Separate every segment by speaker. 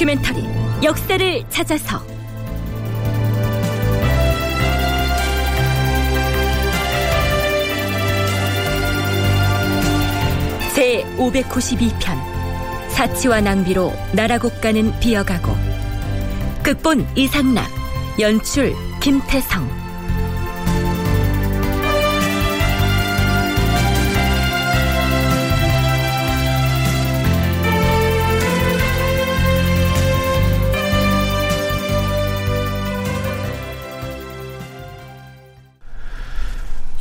Speaker 1: 다큐멘터리 역사를 찾아서. 제 592편 사치와 낭비로 나라 국 가는 비어가고. 극본 이상락 연출 김태성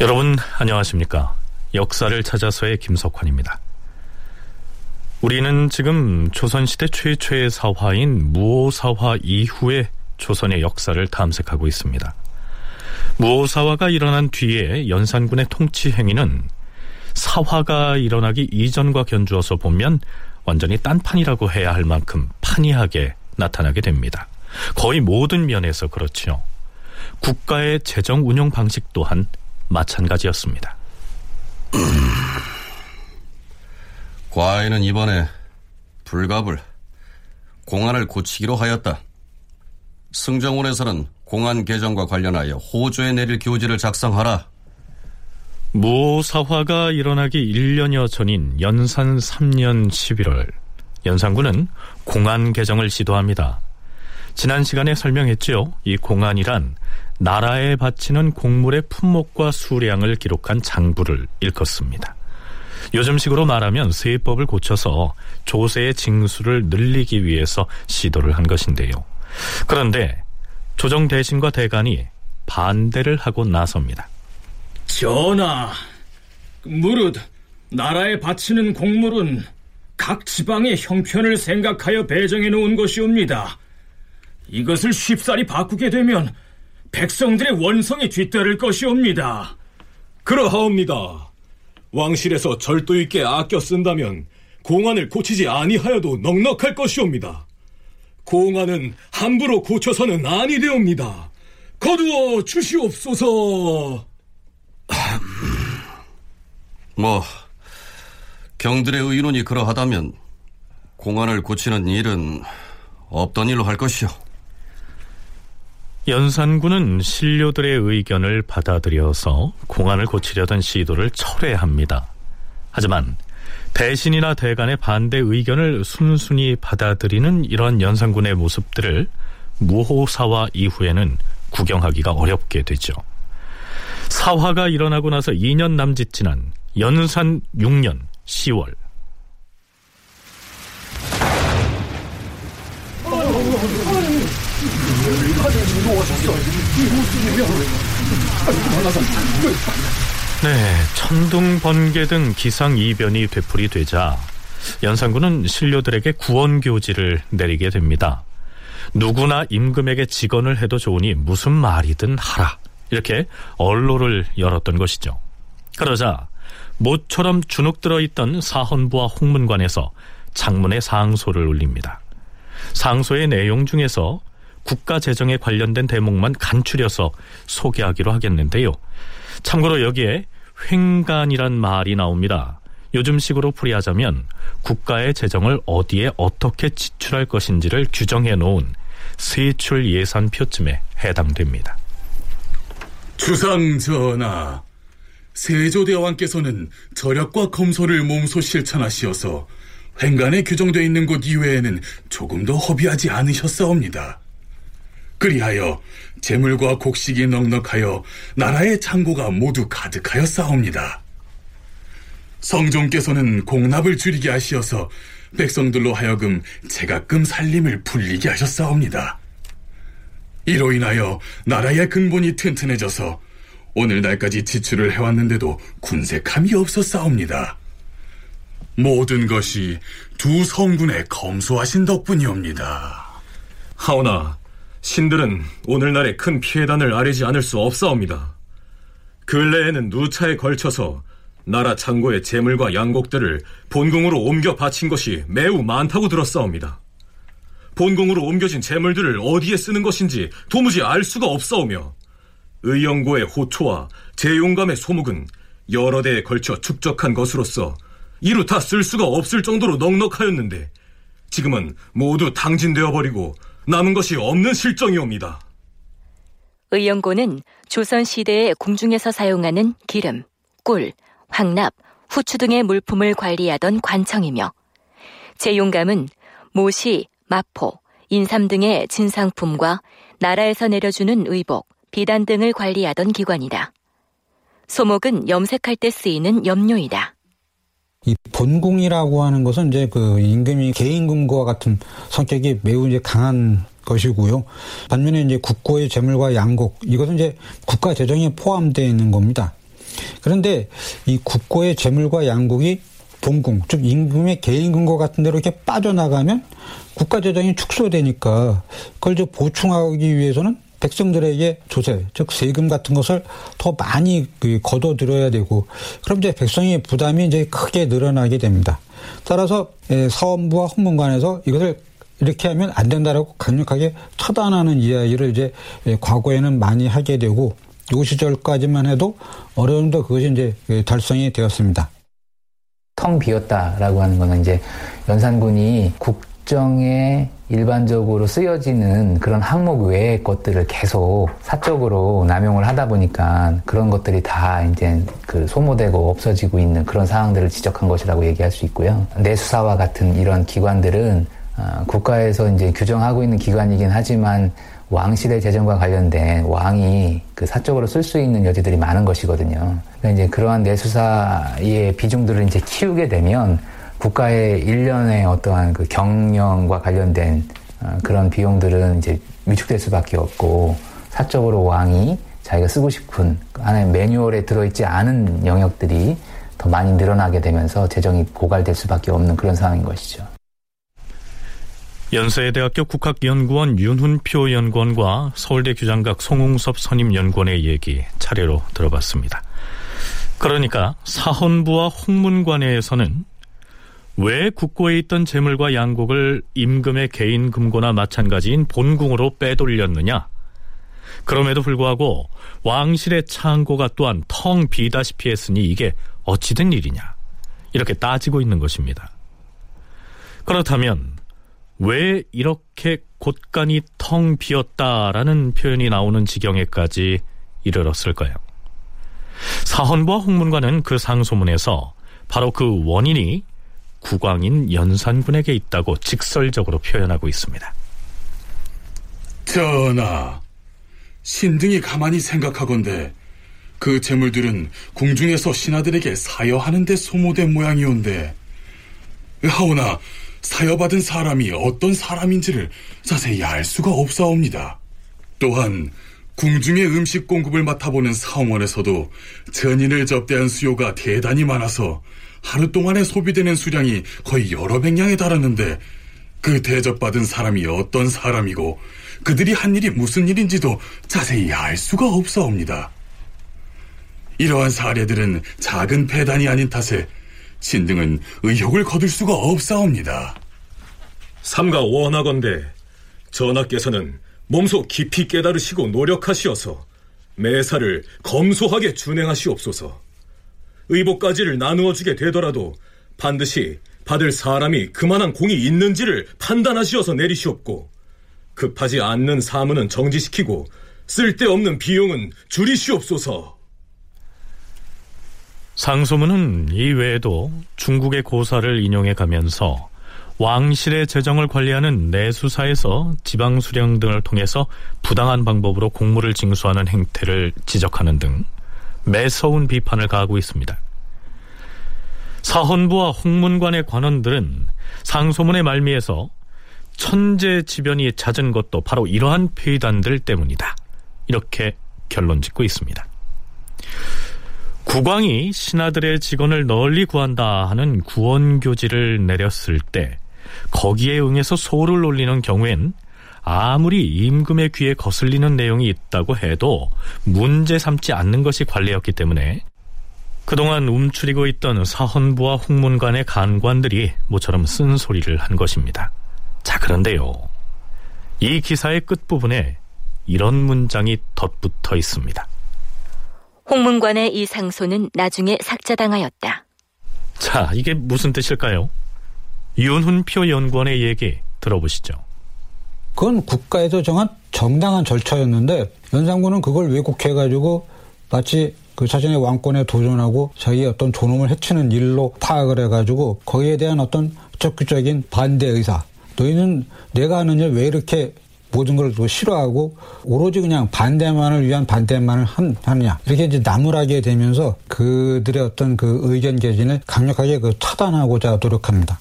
Speaker 2: 여러분 안녕하십니까? 역사를 찾아서의 김석환입니다. 우리는 지금 조선시대 최초의 사화인 무오사화 이후의 조선의 역사를 탐색하고 있습니다. 무오사화가 일어난 뒤에 연산군의 통치 행위는 사화가 일어나기 이전과 견주어서 보면 완전히 딴판이라고 해야 할 만큼 판이하게 나타나게 됩니다. 거의 모든 면에서 그렇죠. 국가의 재정 운영 방식 또한 마찬가지였습니다.
Speaker 3: 과인은 이번에 불갑을 공안을 고치기로 하였다. 승정원에서는 공안 개정과 관련하여 호조에 내릴 교지를 작성하라.
Speaker 2: 무사화가 일어나기 1년여 전인 연산 3년 11월 연산군은 공안 개정을 시도합니다. 지난 시간에 설명했지요. 이 공안이란 나라에 바치는 곡물의 품목과 수량을 기록한 장부를 일컫습니다. 요즘식으로 말하면 세법을 고쳐서 조세의 징수를 늘리기 위해서 시도를 한 것인데요. 그런데 조정 대신과 대간이 반대를 하고 나섭니다.
Speaker 4: 전하, 무릇 나라에 바치는 곡물은 각 지방의 형편을 생각하여 배정해 놓은 것이옵니다. 이것을 쉽사리 바꾸게 되면 백성들의 원성이 뒤따를 것이옵니다.
Speaker 5: 그러하옵니다. 왕실에서 절도 있게 아껴 쓴다면 공안을 고치지 아니하여도 넉넉할 것이옵니다. 공안은 함부로 고쳐서는 아니 되옵니다. 거두어 주시옵소서.
Speaker 3: 뭐 경들의 의논이 그러하다면 공안을 고치는 일은 없던 일로 할 것이오.
Speaker 2: 연산군은 신료들의 의견을 받아들여서 공안을 고치려던 시도를 철회합니다. 하지만 대신이나 대간의 반대 의견을 순순히 받아들이는 이런 연산군의 모습들을 무호사화 이후에는 구경하기가 어렵게 되죠. 사화가 일어나고 나서 2년 남짓 지난 연산 6년 10월 네, 천둥, 번개 등 기상 이변이 되풀이 되자 연산군은 신료들에게 구원 교지를 내리게 됩니다. 누구나 임금에게 직언을 해도 좋으니 무슨 말이든 하라. 이렇게 언로를 열었던 것이죠. 그러자 모처럼 주눅 들어 있던 사헌부와 홍문관에서 장문의 상소를 올립니다. 상소의 내용 중에서 국가 재정에 관련된 대목만 간추려서 소개하기로 하겠는데요. 참고로 여기에 횡간이란 말이 나옵니다. 요즘식으로 풀이하자면 국가의 재정을 어디에 어떻게 지출할 것인지를 규정해 놓은 세출 예산표쯤에 해당됩니다.
Speaker 5: 주상 전하, 세조대왕께서는 절약과 검소를 몸소 실천하시어서 횡간에 규정되어 있는 곳 이외에는 조금도 허비하지 않으셨사옵니다. 그리하여 재물과 곡식이 넉넉하여 나라의 창고가 모두 가득하여 싸웁니다. 성종께서는 공납을 줄이게 하시어서 백성들로 하여금 제가끔 살림을 불리게 하셨사옵니다. 이로 인하여 나라의 근본이 튼튼해져서 오늘날까지 지출을 해왔는데도 군색함이 없었사옵니다. 모든 것이 두 성군의 검소하신 덕분이옵니다.
Speaker 6: 하오나 신들은 오늘날의 큰 피해단을 아뢰지 않을 수 없사옵니다. 근래에는 누차에 걸쳐서 나라 창고의 재물과 양곡들을 본궁으로 옮겨 바친 것이 매우 많다고 들었사옵니다. 본궁으로 옮겨진 재물들을 어디에 쓰는 것인지 도무지 알 수가 없사오며 의영고의 호초와 재용감의 소목은 여러 대에 걸쳐 축적한 것으로서 이루 다 쓸 수가 없을 정도로 넉넉하였는데 지금은 모두 당진되어 버리고 남은 것이 없는 실정이옵니다.
Speaker 1: 의영고는 조선시대에 궁중에서 사용하는 기름, 꿀, 황납, 후추 등의 물품을 관리하던 관청이며 재용감은 모시, 마포, 인삼 등의 진상품과 나라에서 내려주는 의복, 비단 등을 관리하던 기관이다. 소목은 염색할 때 쓰이는 염료이다.
Speaker 7: 이 본궁이라고 하는 것은 이제 그 임금이 개인 금고와 같은 성격이 매우 이제 강한 것이고요. 반면에 이제 국고의 재물과 양곡 이것은 이제 국가 재정에 포함되어 있는 겁니다. 그런데 이 국고의 재물과 양곡이 본궁, 즉 임금의 개인 금고 같은 데로 이렇게 빠져나가면 국가 재정이 축소되니까 그걸 이제 보충하기 위해서는 백성들에게 조세, 즉 세금 같은 것을 더 많이 그 걷어들여야 되고, 그럼 이제 백성의 부담이 이제 크게 늘어나게 됩니다. 따라서 예, 사원부와 홍문관에서 이것을 이렇게 하면 안 된다라고 강력하게 처단하는 이야기를 이제 예, 과거에는 많이 하게 되고, 요 시절까지만 해도 어느 정도 그것이 이제 예, 달성이 되었습니다.
Speaker 8: 텅 비었다라고 하는 거는 이제 연산군이 국정에 일반적으로 쓰여지는 그런 항목 외의 것들을 계속 사적으로 남용을 하다 보니까 그런 것들이 다 이제 그 소모되고 없어지고 있는 그런 상황들을 지적한 것이라고 얘기할 수 있고요. 내수사와 같은 이런 기관들은 어, 국가에서 이제 규정하고 있는 기관이긴 하지만 왕실의 재정과 관련된 왕이 그 사적으로 쓸 수 있는 여지들이 많은 것이거든요. 그러니까 이제 그러한 내수사의 비중들을 이제 키우게 되면 국가의 일련의 어떠한 그 경영과 관련된 어, 그런 비용들은 이제 위축될 수밖에 없고 사적으로 왕이 자기가 쓰고 싶은 하나의 매뉴얼에 들어있지 않은 영역들이 더 많이 늘어나게 되면서 재정이 고갈될 수밖에 없는 그런 상황인 것이죠.
Speaker 2: 연세대학교 국학연구원 윤훈표 연구원과 서울대 규장각 송웅섭 선임연구원의 얘기 차례로 들어봤습니다. 그러니까 사헌부와 홍문관에서는 왜 국고에 있던 재물과 양곡을 임금의 개인 금고나 마찬가지인 본궁으로 빼돌렸느냐? 그럼에도 불구하고 왕실의 창고가 또한 텅 비다시피 했으니 이게 어찌된 일이냐? 이렇게 따지고 있는 것입니다. 그렇다면 왜 이렇게 곳간이 텅 비었다라는 표현이 나오는 지경에까지 이르렀을까요? 사헌부와 홍문관은 그 상소문에서 바로 그 원인이 국왕인 연산군에게 있다고 직설적으로 표현하고 있습니다.
Speaker 5: 전하, 신등이 가만히 생각하건대 그 재물들은 궁중에서 신하들에게 사여하는 데 소모된 모양이온데 하오나 사여받은 사람이 어떤 사람인지를 자세히 알 수가 없사옵니다. 또한 궁중의 음식 공급을 맡아보는 사원에서도 전인을 접대한 수요가 대단히 많아서 하루 동안에 소비되는 수량이 거의 여러 백량에 달하는데 그 대접받은 사람이 어떤 사람이고 그들이 한 일이 무슨 일인지도 자세히 알 수가 없사옵니다. 이러한 사례들은 작은 폐단이 아닌 탓에 신등은 의혹을 거둘 수가 없사옵니다.
Speaker 6: 삼가 원하건대 전하께서는 몸소 깊이 깨달으시고 노력하시어서 매사를 검소하게 준행하시옵소서. 의복까지를 나누어 주게 되더라도 반드시 받을 사람이 그만한 공이 있는지를 판단하시어서 내리시옵고 급하지 않는 사무는 정지시키고 쓸데없는 비용은 줄이시옵소서.
Speaker 2: 상소문은 이외에도 중국의 고사를 인용해 가면서 왕실의 재정을 관리하는 내수사에서 지방 수령 등을 통해서 부당한 방법으로 공물을 징수하는 행태를 지적하는 등 매서운 비판을 가하고 있습니다. 사헌부와 홍문관의 관원들은 상소문의 말미에서 천재지변이 잦은 것도 바로 이러한 폐단들 때문이다. 이렇게 결론 짓고 있습니다. 국왕이 신하들의 직원을 널리 구한다 하는 구원교지를 내렸을 때 거기에 응해서 소를 올리는 경우엔 아무리 임금의 귀에 거슬리는 내용이 있다고 해도 문제 삼지 않는 것이 관례였기 때문에 그동안 움츠리고 있던 사헌부와 홍문관의 간관들이 모처럼 쓴소리를 한 것입니다. 자, 그런데요. 이 기사의 끝부분에 이런 문장이 덧붙어 있습니다.
Speaker 1: 홍문관의 이 상소는 나중에 삭제당하였다.
Speaker 2: 자, 이게 무슨 뜻일까요? 윤훈표 연구원의 얘기 들어보시죠.
Speaker 7: 그건 국가에서 정한 정당한 절차였는데 연산군은 그걸 왜곡해가지고 마치 그 자신의 왕권에 도전하고 자기의 어떤 존엄을 해치는 일로 파악을 해가지고 거기에 대한 어떤 적극적인 반대 의사. 너희는 내가 하는 일 왜 이렇게 모든 걸 싫어하고 오로지 그냥 반대만을 위한 반대만을 한, 하느냐 이렇게 이제 나무라게 되면서 그들의 어떤 그 의견 개진을 강력하게 그 차단하고자 노력합니다.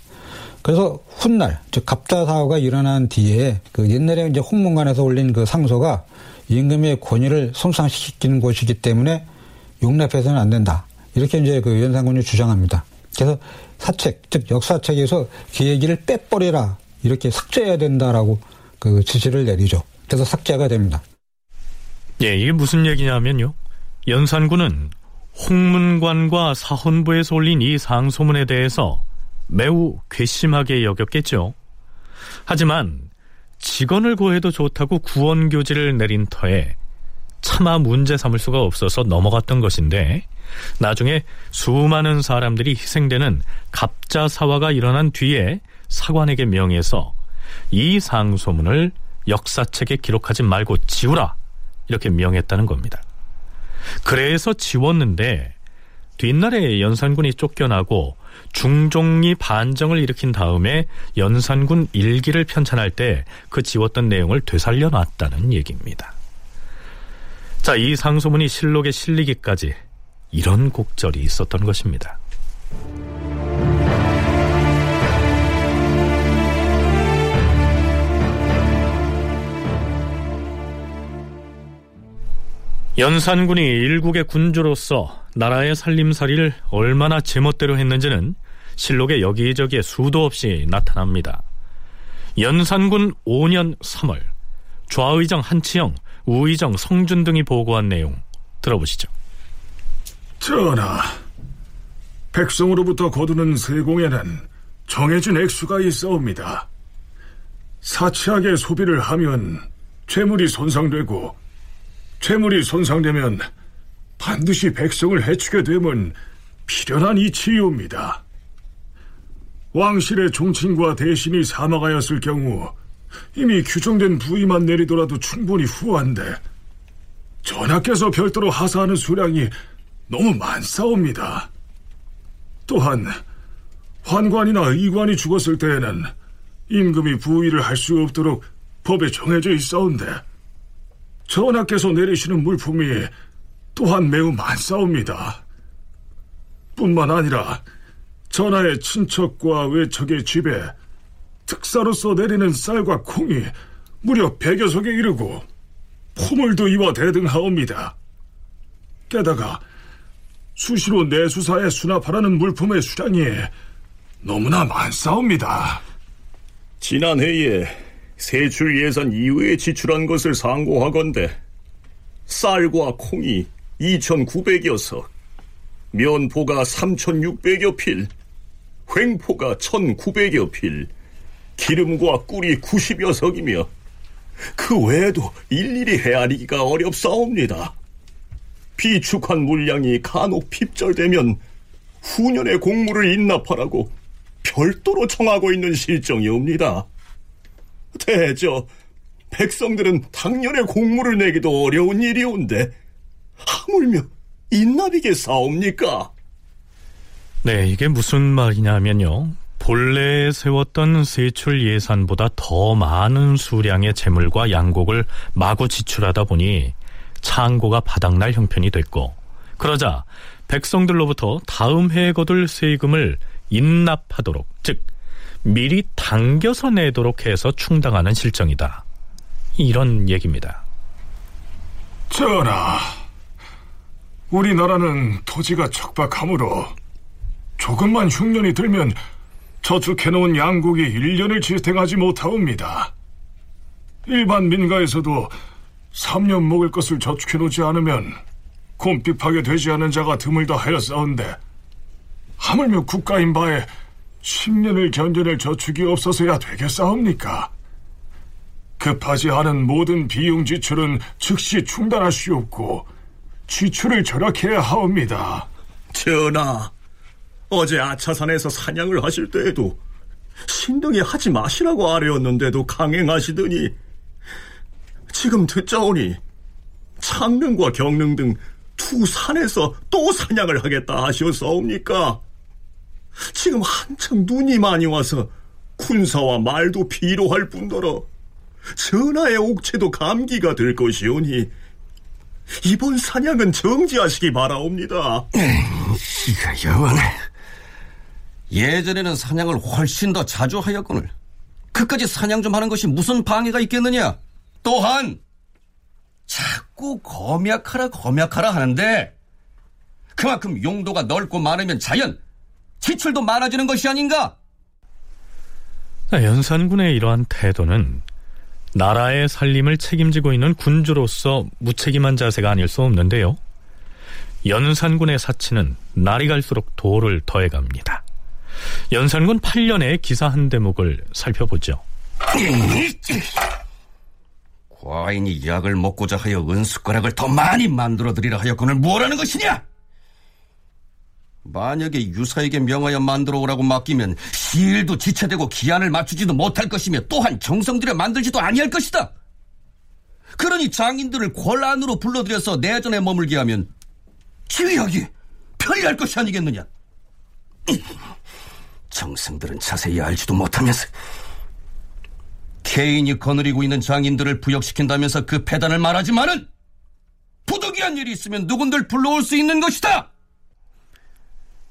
Speaker 7: 그래서 훗날 즉 갑자 사후가 일어난 뒤에 그 옛날에 이제 홍문관에서 올린 그 상소가 임금의 권위를 손상시키는 것이기 때문에 용납해서는 안 된다. 이렇게 이제 그 연산군이 주장합니다. 그래서 사책 즉 역사책에서 그 얘기를 빼버리라 이렇게 삭제해야 된다라고 그 지시를 내리죠. 그래서 삭제가 됩니다.
Speaker 2: 예, 이게 무슨 얘기냐면요. 연산군은 홍문관과 사헌부에서 올린 이 상소문에 대해서 매우 괘씸하게 여겼겠죠. 하지만 직원을 구해도 좋다고 구원교지를 내린 터에 차마 문제 삼을 수가 없어서 넘어갔던 것인데 나중에 수많은 사람들이 희생되는 갑자사화가 일어난 뒤에 사관에게 명해서 이 상소문을 역사책에 기록하지 말고 지우라 이렇게 명했다는 겁니다. 그래서 지웠는데 뒷날에 연산군이 쫓겨나고 중종이 반정을 일으킨 다음에 연산군 일기를 편찬할 때 그 지웠던 내용을 되살려 놨다는 얘기입니다. 자, 이 상소문이 실록에 실리기까지 이런 곡절이 있었던 것입니다. 연산군이 일국의 군주로서 나라의 살림살이를 얼마나 제멋대로 했는지는 실록에 여기저기에 수도 없이 나타납니다. 연산군 5년 3월 좌의정 한치영, 우의정 성준 등이 보고한 내용 들어보시죠.
Speaker 9: 전하, 백성으로부터 거두는 세공에는 정해진 액수가 있어옵니다. 사치하게 소비를 하면 재물이 손상되고 재물이 손상되면 반드시 백성을 해치게 되면 필연한 이치이옵니다. 왕실의 종친과 대신이 사망하였을 경우 이미 규정된 부위만 내리더라도 충분히 후한데 전하께서 별도로 하사하는 수량이 너무 많사옵니다. 또한 환관이나 의관이 죽었을 때에는 임금이 부위를 할 수 없도록 법에 정해져 있어온데 전하께서 내리시는 물품이 또한 매우 많사옵니다. 뿐만 아니라 전하의 친척과 외척의 집에 특사로서 내리는 쌀과 콩이 무려 백여 석에 이르고 포물도 이와 대등하옵니다. 게다가 수시로 내수사에 수납하라는 물품의 수량이 너무나 많사옵니다.
Speaker 10: 지난해에 세출 예산 이외에 지출한 것을 상고하건대 쌀과 콩이 2,900여 석, 면포가 3,600여 필, 횡포가 1,900여 필, 기름과 꿀이 90여 석이며 그 외에도 일일이 헤아리기가 어렵사옵니다. 비축한 물량이 간혹 핍절되면 후년에 공물을 인납하라고 별도로 청하고 있는 실정이옵니다. 대저 백성들은 당년에 공물을 내기도 어려운 일이온데 하물며 인납이겠사옵니까?
Speaker 2: 네, 이게 무슨 말이냐면요. 본래 세웠던 세출 예산보다 더 많은 수량의 재물과 양곡을 마구 지출하다 보니 창고가 바닥날 형편이 됐고 그러자 백성들로부터 다음 해에 거둘 세금을 인납하도록 즉 미리 당겨서 내도록 해서 충당하는 실정이다. 이런 얘기입니다.
Speaker 9: 전하, 우리나라는 토지가 척박하므로 조금만 흉년이 들면 저축해놓은 양곡이 1년을 지탱하지 못하옵니다. 일반 민가에서도 3년 먹을 것을 저축해놓지 않으면 곰핍하게 되지 않은 자가 드물다 하였사온데 하물며 국가인 바에 10년을 견뎌낼 저축이 없어서야 되겠사옵니까? 급하지 않은 모든 비용 지출은 즉시 중단하시옵고 지출을 절약해야 하옵니다.
Speaker 10: 전하, 어제 아차산에서 사냥을 하실 때에도 신등이 하지 마시라고 아뢰었는데도 강행하시더니 지금 듣자오니 창릉과 경릉 등 두 산에서 또 사냥을 하겠다 하셨사옵니까? 지금 한창 눈이 많이 와서 군사와 말도 피로할 뿐더러 전하의 옥체도 감기가 될 것이오니 이번 사냥은 정지하시기 바라옵니다.
Speaker 3: 이거 여왕 예전에는 사냥을 훨씬 더 자주 하였거늘 그까지 사냥 좀 하는 것이 무슨 방해가 있겠느냐 또한 자꾸 검약하라 검약하라 하는데 그만큼 용도가 넓고 많으면 자연 지출도 많아지는 것이 아닌가
Speaker 2: 연산군의 이러한 태도는 나라의 살림을 책임지고 있는 군주로서 무책임한 자세가 아닐 수 없는데요. 연산군의 사치는 날이 갈수록 도를 더해갑니다. 연산군 8년의 기사 한 대목을 살펴보죠.
Speaker 3: 과인이 약을 먹고자 하여 은숟가락을 더 많이 만들어 드리라 하였거늘 뭐라는 것이냐? 만약에 유사에게 명하여 만들어 오라고 맡기면 시일도 지체되고 기한을 맞추지도 못할 것이며 또한 정성들여 만들지도 아니할 것이다. 그러니 장인들을 권한으로 불러들여서 내전에 머물게 하면 지휘하기 편리할 것이 아니겠느냐? 정성들은 자세히 알지도 못하면서 개인이 거느리고 있는 장인들을 부역시킨다면서 그 패단을 말하지만은 부득이한 일이 있으면 누군들 불러올 수 있는 것이다.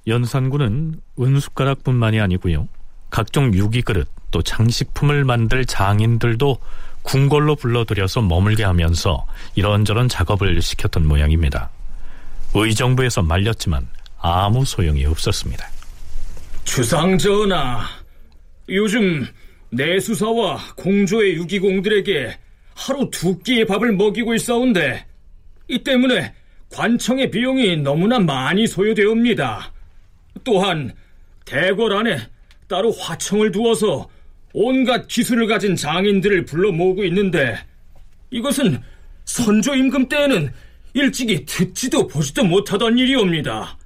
Speaker 2: 연산군은 은숟가락뿐만이 아니고요. 각종 유기그릇 또 장식품을 만들 장인들도 궁궐로 불러들여서 머물게 하면서 이런저런 작업을 시켰던 모양입니다. 의정부에서 말렸지만 아무 소용이 없었습니다.
Speaker 4: 주상전하, 요즘 내수사와 공조의 유기공들에게 하루 두 끼의 밥을 먹이고 있사온데 이 때문에 관청의 비용이 너무나 많이 소요되옵니다. 또한 대궐 안에 따로 화청을 두어서 온갖 기술을 가진 장인들을 불러 모으고 있는데 이것은 선조 임금 때에는 일찍이 듣지도 보지도 못하던 일이옵니다.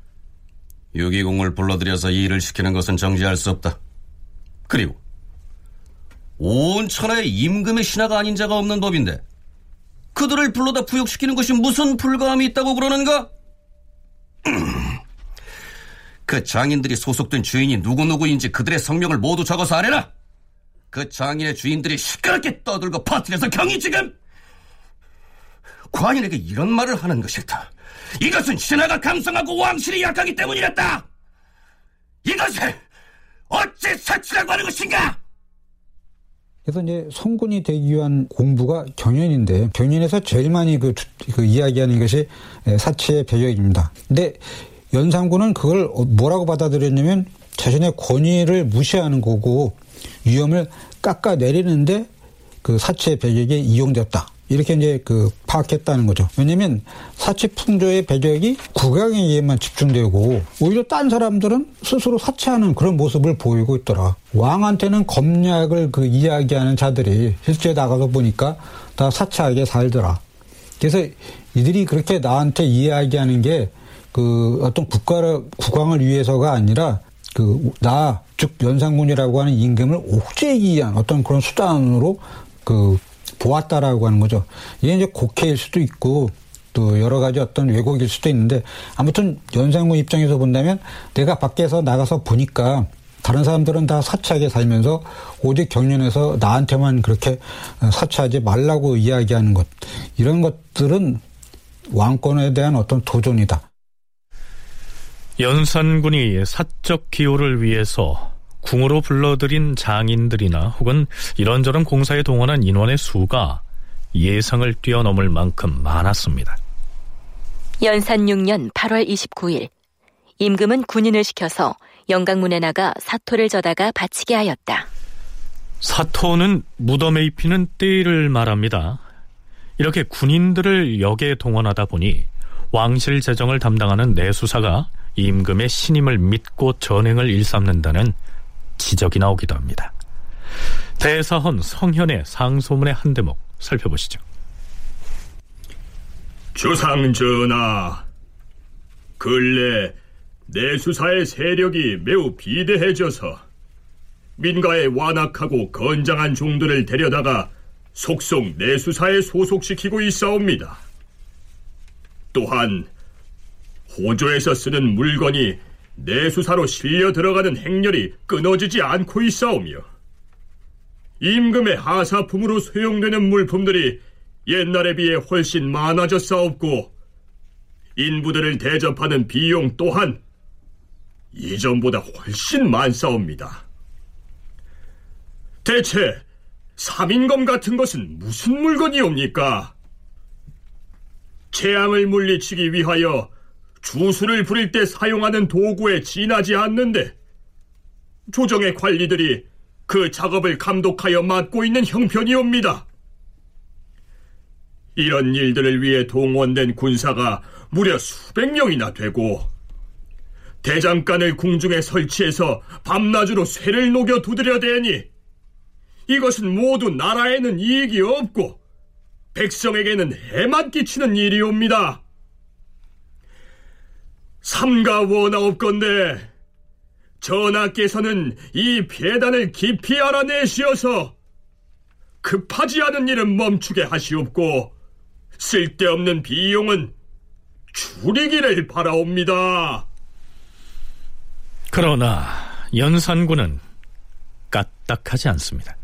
Speaker 3: 유기공을 불러들여서 이 일을 시키는 것은 정지할 수 없다. 그리고 온 천하에 임금의 신하가 아닌 자가 없는 법인데 그들을 불러다 부역시키는 것이 무슨 불가함이 있다고 그러는가? 그 장인들이 소속된 주인이 누구누구인지 그들의 성명을 모두 적어서 아래라. 그 장인의 주인들이 시끄럽게 떠들고 퍼뜨려서 경이 지금 관인에게 이런 말을 하는 것이다. 이것은 신하가 감성하고 왕실이 약하기 때문이었다. 이것을 어찌 사치라고 하는 것인가?
Speaker 7: 그래서 이제 성군이 되기 위한 공부가 경연인데 경연에서 제일 많이 그, 그 이야기하는 것이 사치의 배격입니다. 근데 연산군은 그걸 뭐라고 받아들였냐면 자신의 권위를 무시하는 거고 위험을 깎아내리는데 그 사치의 배격이 이용됐다. 이렇게 이제 그 파악했다는 거죠. 왜냐면 사치 풍조의 배격이 국왕에게만 집중되고 오히려 딴 사람들은 스스로 사치하는 그런 모습을 보이고 있더라. 왕한테는 검약을 그 이야기하는 자들이 실제 나가서 보니까 다 사치하게 살더라. 그래서 이들이 그렇게 나한테 이야기하는 게 그 어떤 국가를 국왕을 위해서가 아니라 그 나 즉 연산군이라고 하는 임금을 옥죄기 위한 어떤 그런 수단으로 그 보았다라고 하는 거죠. 이게 이제 곡해일 수도 있고 또 여러 가지 어떤 왜곡일 수도 있는데 아무튼 연산군 입장에서 본다면 내가 밖에서 나가서 보니까 다른 사람들은 다 사치하게 살면서 오직 경련에서 나한테만 그렇게 사치하지 말라고 이야기하는 것 이런 것들은 왕권에 대한 어떤 도전이다.
Speaker 2: 연산군이 사적 기호를 위해서 궁으로 불러들인 장인들이나 혹은 이런저런 공사에 동원한 인원의 수가 예상을 뛰어넘을 만큼 많았습니다.
Speaker 1: 연산 6년 8월 29일 임금은 군인을 시켜서 영강문에 나가 사토를 져다가 바치게 하였다.
Speaker 2: 사토는 무덤에 입히는 띠를 말합니다. 이렇게 군인들을 역에 동원하다 보니 왕실 재정을 담당하는 내수사가 임금의 신임을 믿고 전행을 일삼는다는 지적이 나오기도 합니다. 대사헌 성현의 상소문의 한 대목 살펴보시죠.
Speaker 10: 주상 전하, 근래 내수사의 세력이 매우 비대해져서 민가에 완악하고 건장한 종들을 데려다가 속속 내수사에 소속시키고 있사옵니다. 또한 호조에서 쓰는 물건이 내수사로 실려 들어가는 행렬이 끊어지지 않고 있사오며 임금의 하사품으로 소용되는 물품들이 옛날에 비해 훨씬 많아졌사옵고 인부들을 대접하는 비용 또한 이전보다 훨씬 많사옵니다. 대체 삼인검 같은 것은 무슨 물건이옵니까? 재앙을 물리치기 위하여 주술을 부릴 때 사용하는 도구에 지나지 않는데 조정의 관리들이 그 작업을 감독하여 맡고 있는 형편이옵니다. 이런 일들을 위해 동원된 군사가 무려 수백 명이나 되고 대장간을 궁중에 설치해서 밤낮으로 쇠를 녹여 두드려 대니 이것은 모두 나라에는 이익이 없고 백성에게는 해만 끼치는 일이옵니다. 삼가 원하옵건대 전하께서는 이 폐단을 깊이 알아내시어서 급하지 않은 일은 멈추게 하시옵고 쓸데없는 비용은 줄이기를 바라옵니다.
Speaker 2: 그러나 연산군은 까딱하지 않습니다.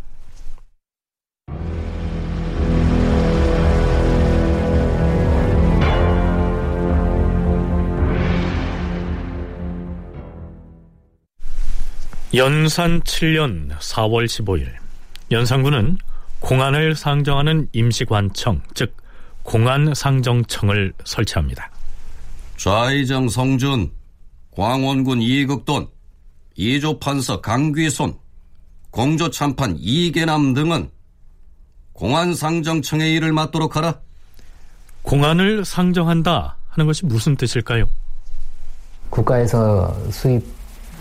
Speaker 2: 연산 7년 4월 15일 연산군은 공안을 상정하는 임시관청 즉 공안상정청을 설치합니다.
Speaker 3: 좌의정 성준, 광원군 이극돈, 이조판서 강귀손, 공조참판 이계남 등은 공안상정청의 일을 맡도록 하라.
Speaker 2: 공안을 상정한다 하는 것이 무슨 뜻일까요?
Speaker 8: 국가에서 수입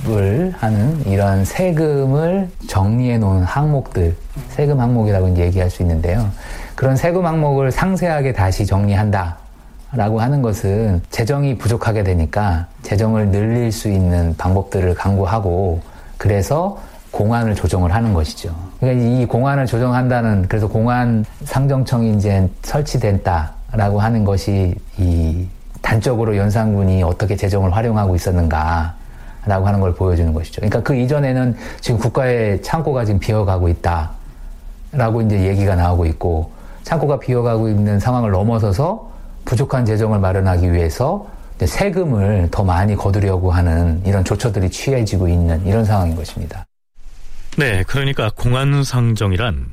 Speaker 8: 을 하는 이런 세금을 정리해 놓은 항목들, 세금 항목이라고 얘기할 수 있는데요. 그런 세금 항목을 상세하게 다시 정리한다. 라고 하는 것은 재정이 부족하게 되니까 재정을 늘릴 수 있는 방법들을 강구하고 그래서 공안을 조정을 하는 것이죠. 그러니까 이 공안을 조정한다는 그래서 공안 상정청이 이제 설치됐다라고 하는 것이 이 단적으로 연산군이 어떻게 재정을 활용하고 있었는가 라고 하는 걸 보여주는 것이죠. 그러니까 그 이전에는 지금 국가의 창고가 지금 비어가고 있다 라고 이제 얘기가 나오고 있고 창고가 비어가고 있는 상황을 넘어서서 부족한 재정을 마련하기 위해서 세금을 더 많이 거두려고 하는 이런 조처들이 취해지고 있는 이런 상황인 것입니다.
Speaker 2: 네, 그러니까 공안상정이란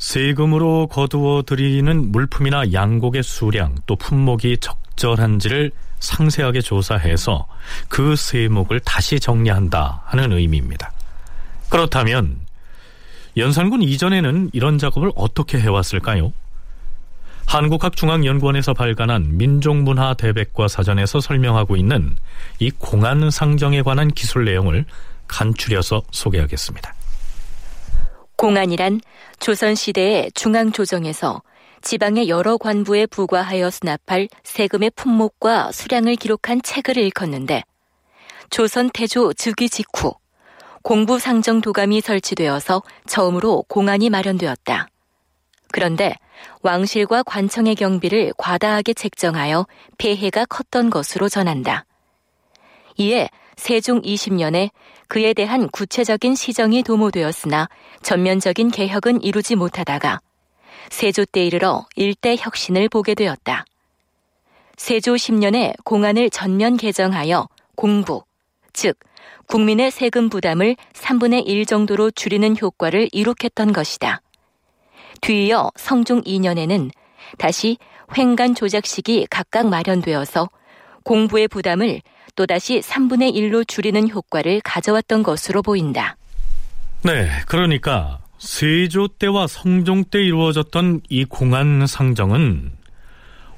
Speaker 2: 세금으로 거두어 들이는 물품이나 양곡의 수량 또 품목이 적절한지를 상세하게 조사해서 그 세목을 다시 정리한다 하는 의미입니다. 그렇다면 연산군 이전에는 이런 작업을 어떻게 해왔을까요? 한국학중앙연구원에서 발간한 민족문화 대백과 사전에서 설명하고 있는 이 공안 상정에 관한 기술 내용을 간추려서 소개하겠습니다.
Speaker 1: 공안이란 조선시대의 중앙조정에서 지방의 여러 관부에 부과하여 수납할 세금의 품목과 수량을 기록한 책을 일컫는데 조선 태조 즉위 직후 공부 상정 도감이 설치되어서 처음으로 공안이 마련되었다. 그런데 왕실과 관청의 경비를 과다하게 책정하여 폐해가 컸던 것으로 전한다. 이에 세종 20년에 그에 대한 구체적인 시정이 도모되었으나 전면적인 개혁은 이루지 못하다가 세조 때 이르러 일대 혁신을 보게 되었다. 세조 10년에 공안을 전면 개정하여 공부, 즉 국민의 세금 부담을 3분의 1 정도로 줄이는 효과를 이룩했던 것이다. 뒤이어 성종 2년에는 다시 횡간 조작식이 각각 마련되어서 공부의 부담을 또다시 3분의 1로 줄이는 효과를 가져왔던 것으로 보인다.
Speaker 2: 네, 그러니까 세조 때와 성종 때 이루어졌던 이 공안 상정은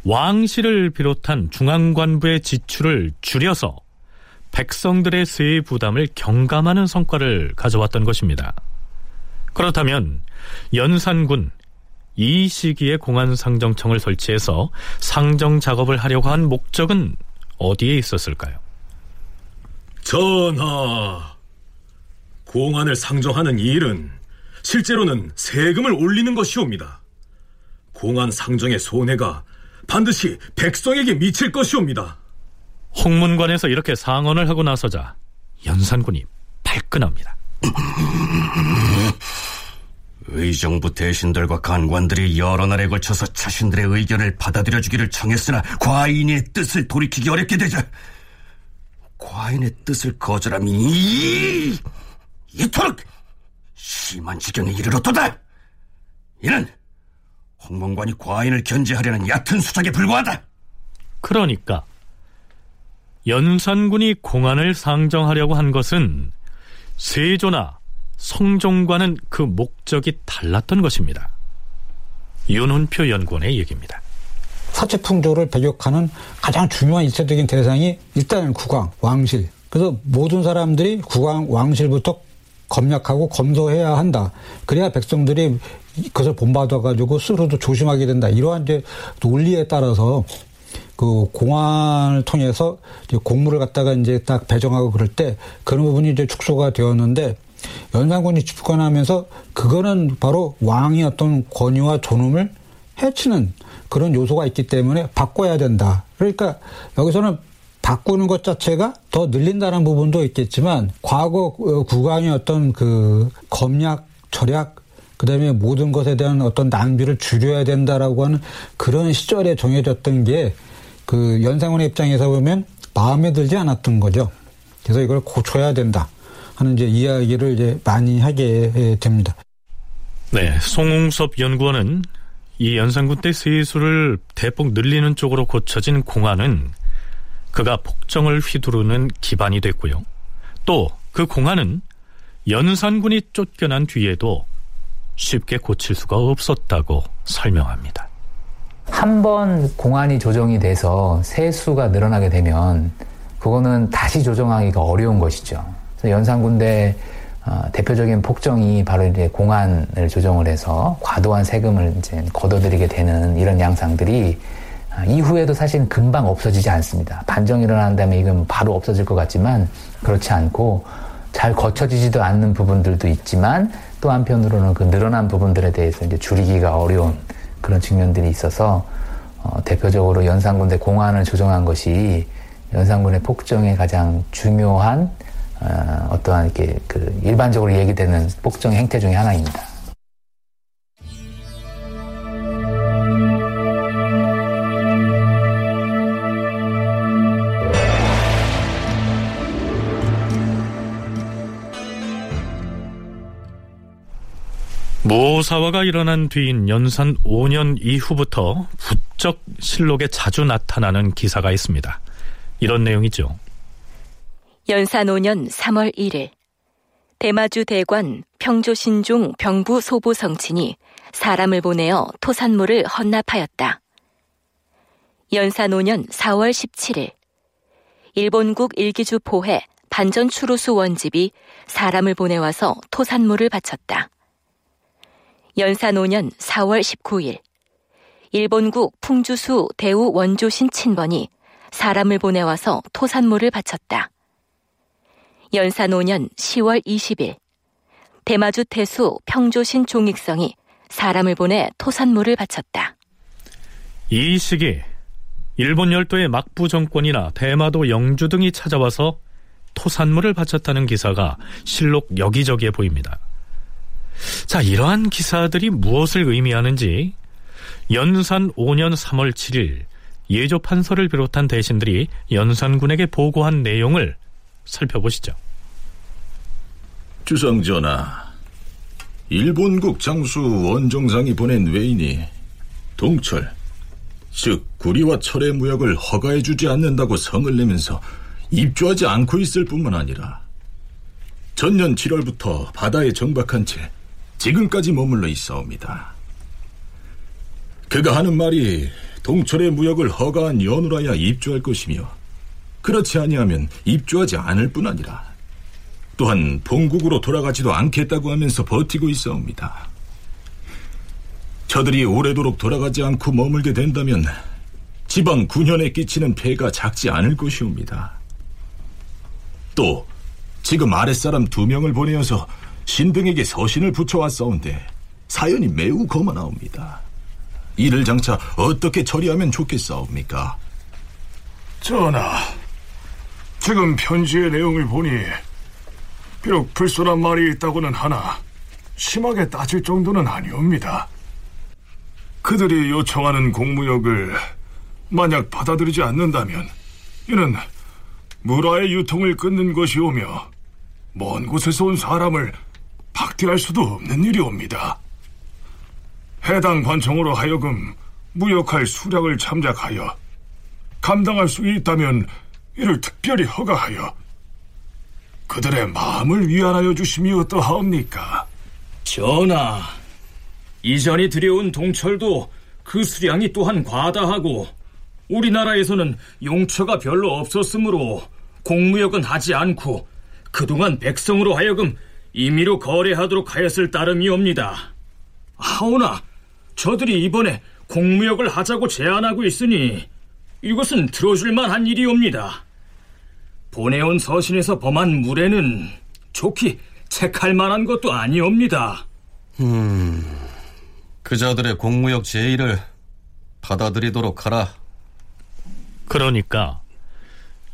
Speaker 2: 왕실을 비롯한 중앙관부의 지출을 줄여서 백성들의 세의 부담을 경감하는 성과를 가져왔던 것입니다. 그렇다면 연산군 이 시기에 공안 상정청을 설치해서 상정 작업을 하려고 한 목적은 어디에 있었을까요?
Speaker 6: 전하, 공안을 상정하는 일은 실제로는 세금을 올리는 것이옵니다. 공안 상정의 손해가 반드시 백성에게 미칠 것이옵니다.
Speaker 2: 홍문관에서 이렇게 상언을 하고 나서자 연산군이 발끈합니다.
Speaker 3: 의정부 대신들과 간관들이 여러 날에 걸쳐서 자신들의 의견을 받아들여주기를 청했으나 과인의 뜻을 돌이키기 어렵게 되자 과인의 뜻을 거절함이 이토록 심한 지경에 이르렀도다. 이는 홍문관이 과인을 견제하려는 얕은 수작에 불과하다.
Speaker 2: 그러니까 연산군이 공안을 상정하려고 한 것은 세조나 성종과는 그 목적이 달랐던 것입니다. 윤훈표 연구원의 얘기입니다.
Speaker 7: 사채풍조를 배격하는 가장 중요한 일차적인 대상이 일단 국왕, 왕실. 그래서 모든 사람들이 국왕, 왕실부터 검약하고 검소해야 한다. 그래야 백성들이 그것을 본받아가지고 스스로도 조심하게 된다. 이러한 이제 논리에 따라서 그 공안을 통해서 공무를 갖다가 이제 딱 배정하고 그럴 때 그런 부분이 이제 축소가 되었는데 연산군이 집권하면서 그거는 바로 왕의 어떤 권위와 존엄을 해치는 그런 요소가 있기 때문에 바꿔야 된다. 그러니까 여기서는 바꾸는 것 자체가 더 늘린다는 부분도 있겠지만 과거 어, 국왕의 어떤 그 검약 절약 그다음에 모든 것에 대한 어떤 낭비를 줄여야 된다라고 하는 그런 시절에 정해졌던 게 그 연상원의 입장에서 보면 마음에 들지 않았던 거죠. 그래서 이걸 고쳐야 된다 하는 이제 이야기를 이제 많이 하게 됩니다.
Speaker 2: 네, 송웅섭 연구원은 이 연산군 때 세수를 대폭 늘리는 쪽으로 고쳐진 공안은 그가 폭정을 휘두르는 기반이 됐고요. 또 그 공안은 연산군이 쫓겨난 뒤에도 쉽게 고칠 수가 없었다고 설명합니다.
Speaker 8: 한 번 공안이 조정이 돼서 세수가 늘어나게 되면 그거는 다시 조정하기가 어려운 것이죠. 연산군대 어, 대표적인 폭정이 바로 이제 공안을 조정을 해서 과도한 세금을 이제 걷어들이게 되는 이런 양상들이 어, 이후에도 사실 금방 없어지지 않습니다. 반정이 일어난 다음에 이건 바로 없어질 것 같지만 그렇지 않고 잘 거쳐지지도 않는 부분들도 있지만 또 한편으로는 그 늘어난 부분들에 대해서 이제 줄이기가 어려운 그런 측면들이 있어서 어, 대표적으로 연산군대 공안을 조정한 것이 연산군의 폭정의 가장 중요한 어, 어떠한 이렇게 그 일반적으로 얘기되는 폭정 행태 중의 하나입니다.
Speaker 2: 모사화가 일어난 뒤인 연산 5년 이후부터 부쩍 실록에 자주 나타나는 기사가 있습니다. 이런 내용이죠.
Speaker 1: 연산 5년 3월 1일 대마주 대관 평조신종 병부 소부 성친이 사람을 보내어 토산물을 헌납하였다. 연산 5년 4월 17일 일본국 일기주 포회 반전 추루수 원집이 사람을 보내와서 토산물을 바쳤다. 연산 5년 4월 19일 일본국 풍주수 대우 원조신 친번이 사람을 보내와서 토산물을 바쳤다. 연산 5년 10월 20일 대마주 태수 평조신 종익성이 사람을 보내 토산물을 바쳤다.
Speaker 2: 이 시기 일본 열도의 막부 정권이나 대마도 영주 등이 찾아와서 토산물을 바쳤다는 기사가 실록 여기저기에 보입니다. 자, 이러한 기사들이 무엇을 의미하는지 연산 5년 3월 7일 예조 판서를 비롯한 대신들이 연산군에게 보고한 내용을 살펴보시죠.
Speaker 11: 주상전하, 일본국 장수 원정상이 보낸 외인이 동철, 즉 구리와 철의 무역을 허가해주지 않는다고 성을 내면서 입주하지 않고 있을 뿐만 아니라 전년 7월부터 바다에 정박한 채 지금까지 머물러 있사옵니다. 그가 하는 말이 동철의 무역을 허가한 연우라야 입주할 것이며 그렇지 아니하면 입주하지 않을 뿐 아니라 또한 본국으로 돌아가지도 않겠다고 하면서 버티고 있사옵니다. 저들이 오래도록 돌아가지 않고 머물게 된다면 지방 군현에 끼치는 폐가 작지 않을 것이옵니다. 또 지금 아랫사람 두 명을 보내어서 신등에게 서신을 붙여왔사온데 사연이 매우 거만하옵니다. 이를 장차 어떻게 처리하면 좋겠사옵니까?
Speaker 9: 전하, 지금 편지의 내용을 보니 비록 불손한 말이 있다고는 하나 심하게 따질 정도는 아니옵니다. 그들이 요청하는 공무역을 만약 받아들이지 않는다면 이는 물화의 유통을 끊는 것이오며 먼 곳에서 온 사람을 박대할 수도 없는 일이옵니다. 해당 관청으로 하여금 무역할 수량을 참작하여 감당할 수 있다면 이를 특별히 허가하여 그들의 마음을 위안하여 주심이 어떠하옵니까?
Speaker 4: 전하, 이전에 들여온 동철도 그 수량이 또한 과다하고 우리나라에서는 용처가 별로 없었으므로 공무역은 하지 않고 그동안 백성으로 하여금 임의로 거래하도록 하였을 따름이옵니다. 하오나 저들이 이번에 공무역을 하자고 제안하고 있으니 이것은 들어줄 만한 일이옵니다. 보내온 서신에서 범한 무례는 좋게 책할 만한 것도 아니옵니다.
Speaker 3: 음, 그자들의 공무역 제의를 받아들이도록 하라.
Speaker 2: 그러니까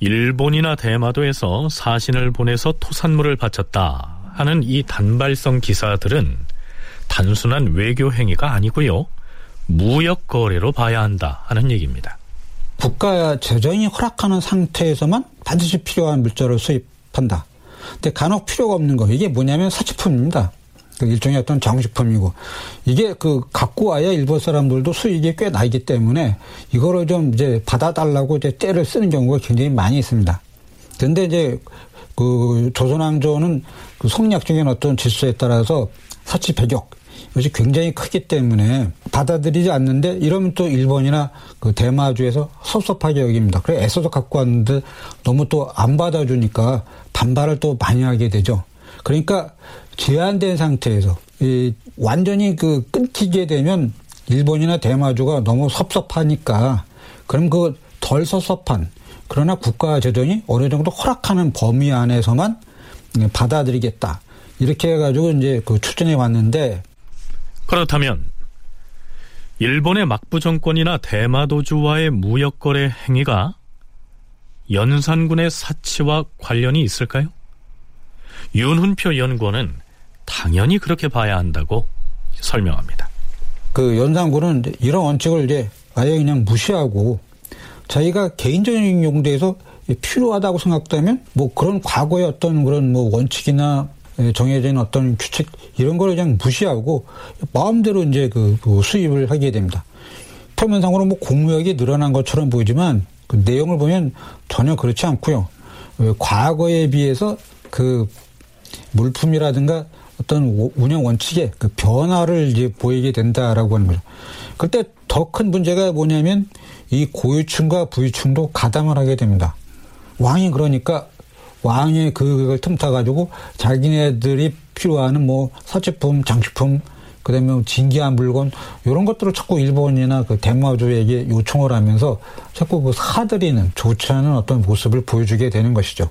Speaker 2: 일본이나 대마도에서 사신을 보내서 토산물을 바쳤다 하는 이 단발성 기사들은 단순한 외교 행위가 아니고요. 무역 거래로 봐야 한다 하는 얘기입니다.
Speaker 7: 국가 재정이 허락하는 상태에서만 반드시 필요한 물자를 수입한다. 근데 간혹 필요가 없는 거 이게 뭐냐면 사치품입니다. 그 일종의 어떤 장식품이고 이게 그 갖고 와야 일본 사람들도 수익이 꽤 나기 때문에 이거를 좀 이제 받아달라고 이제 때를 쓰는 경우가 굉장히 많이 있습니다. 근데 이제 그 조선왕조는 그 성략적인 어떤 질서에 따라서 사치 배격 이 것이 굉장히 크기 때문에 받아들이지 않는데 이러면 또 일본이나 그 대마주에서 섭섭하게 여깁니다. 그래 애써서 갖고 왔는데 너무 또 안 받아주니까 반발을 또 많이 하게 되죠. 그러니까 제한된 상태에서 이 완전히 그 끊기게 되면 일본이나 대마주가 너무 섭섭하니까 그럼 그 덜 섭섭한 그러나 국가 재정이 어느 정도 허락하는 범위 안에서만 받아들이겠다. 이렇게 해가지고 이제 그 추진해 왔는데
Speaker 2: 그렇다면 일본의 막부 정권이나 대마도주와의 무역 거래 행위가 연산군의 사치와 관련이 있을까요? 윤훈표 연구원은 당연히 그렇게 봐야 한다고 설명합니다.
Speaker 7: 그 연산군은 이런 원칙을 이제 아예 그냥 무시하고 자기가 개인적인 용도에서 필요하다고 생각되면 뭐 그런 과거의 어떤 그런 뭐 원칙이나 정해진 어떤 규칙 이런 걸 그냥 무시하고 마음대로 이제 그, 그 수입을 하게 됩니다. 표면상으로 뭐 공무역이 늘어난 것처럼 보이지만 그 내용을 보면 전혀 그렇지 않고요. 과거에 비해서 그 물품이라든가 어떤 운영 원칙의 그 변화를 이제 보이게 된다라고 하는 거죠. 그때 더 큰 문제가 뭐냐면 이 고유층과 부유층도 가담을 하게 됩니다. 왕이 그러니까 왕의 그걸 틈타 가지고 자기네들이 필요하는 뭐 사치품, 장식품, 그 다음에 뭐 진기한 물건, 이런 것들을 자꾸 일본이나 그 대마주에게 요청을 하면서 자꾸 그 사들이는 좋지 않은 어떤 모습을 보여주게 되는 것이죠.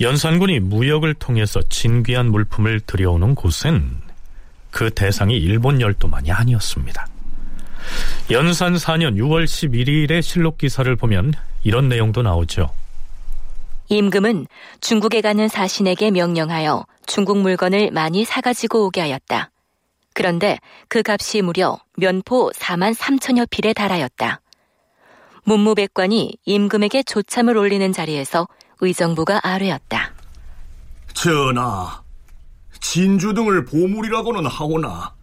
Speaker 2: 연산군이 무역을 통해서 진귀한 물품을 들여오는 곳은 그 대상이 일본 열도만이 아니었습니다. 연산 4년 6월 11일의 실록 기사를 보면 이런 내용도 나오죠.
Speaker 1: 임금은 중국에 가는 사신에게 명령하여 중국 물건을 많이 사가지고 오게 하였다. 그런데 그 값이 무려 면포 4만 3천여 필에 달하였다. 문무백관이 임금에게 조참을 올리는 자리에서 의정부가 아뢰었다.
Speaker 10: 전하, 진주 등을 보물이라고는 하오나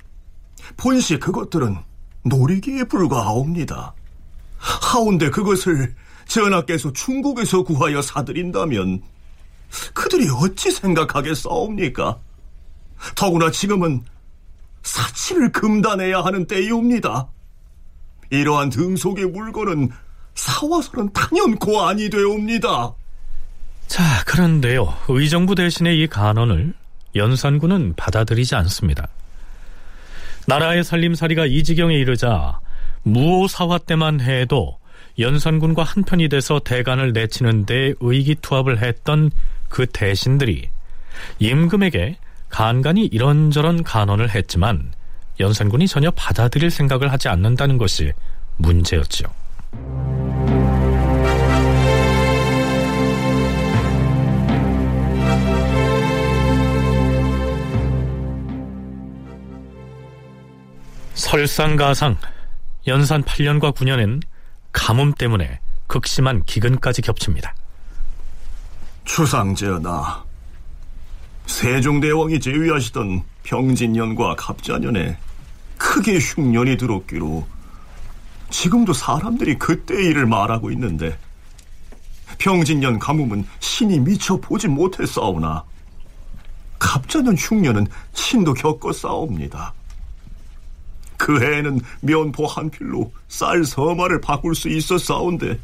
Speaker 10: 본시 그것들은
Speaker 12: 놀이기에 불과하옵니다. 하운데 그것을 전하께서 중국에서 구하여 사들인다면 그들이 어찌 생각하겠사옵니까? 더구나 지금은 사치를 금단해야 하는 때이옵니다. 이러한 등속의 물건은 사와서는 단연코 아니 되옵니다.
Speaker 2: 자, 그런데요. 의정부 대신에 이 간언을 연산군은 받아들이지 않습니다. 나라의 살림살이가 이 지경에 이르자 무오사화 때만 해도 연산군과 한편이 돼서 대간을 내치는 데 의기투합을 했던 그 대신들이 임금에게 간간히 이런저런 간언을 했지만 연산군이 전혀 받아들일 생각을 하지 않는다는 것이 문제였죠. 설상가상 연산 8년과 9년엔 가뭄 때문에 극심한 기근까지 겹칩니다.
Speaker 12: 추상전하, 세종대왕이 제위하시던 병진년과 갑자년에 크게 흉년이 들었기로 지금도 사람들이 그때 일을 말하고 있는데 병진년 가뭄은 신이 미처 보지 못했사오나 갑자년 흉년은 신도 겪었사옵니다. 그 해에는 면포 한 필로 쌀 서마를 바꿀 수 있었사온데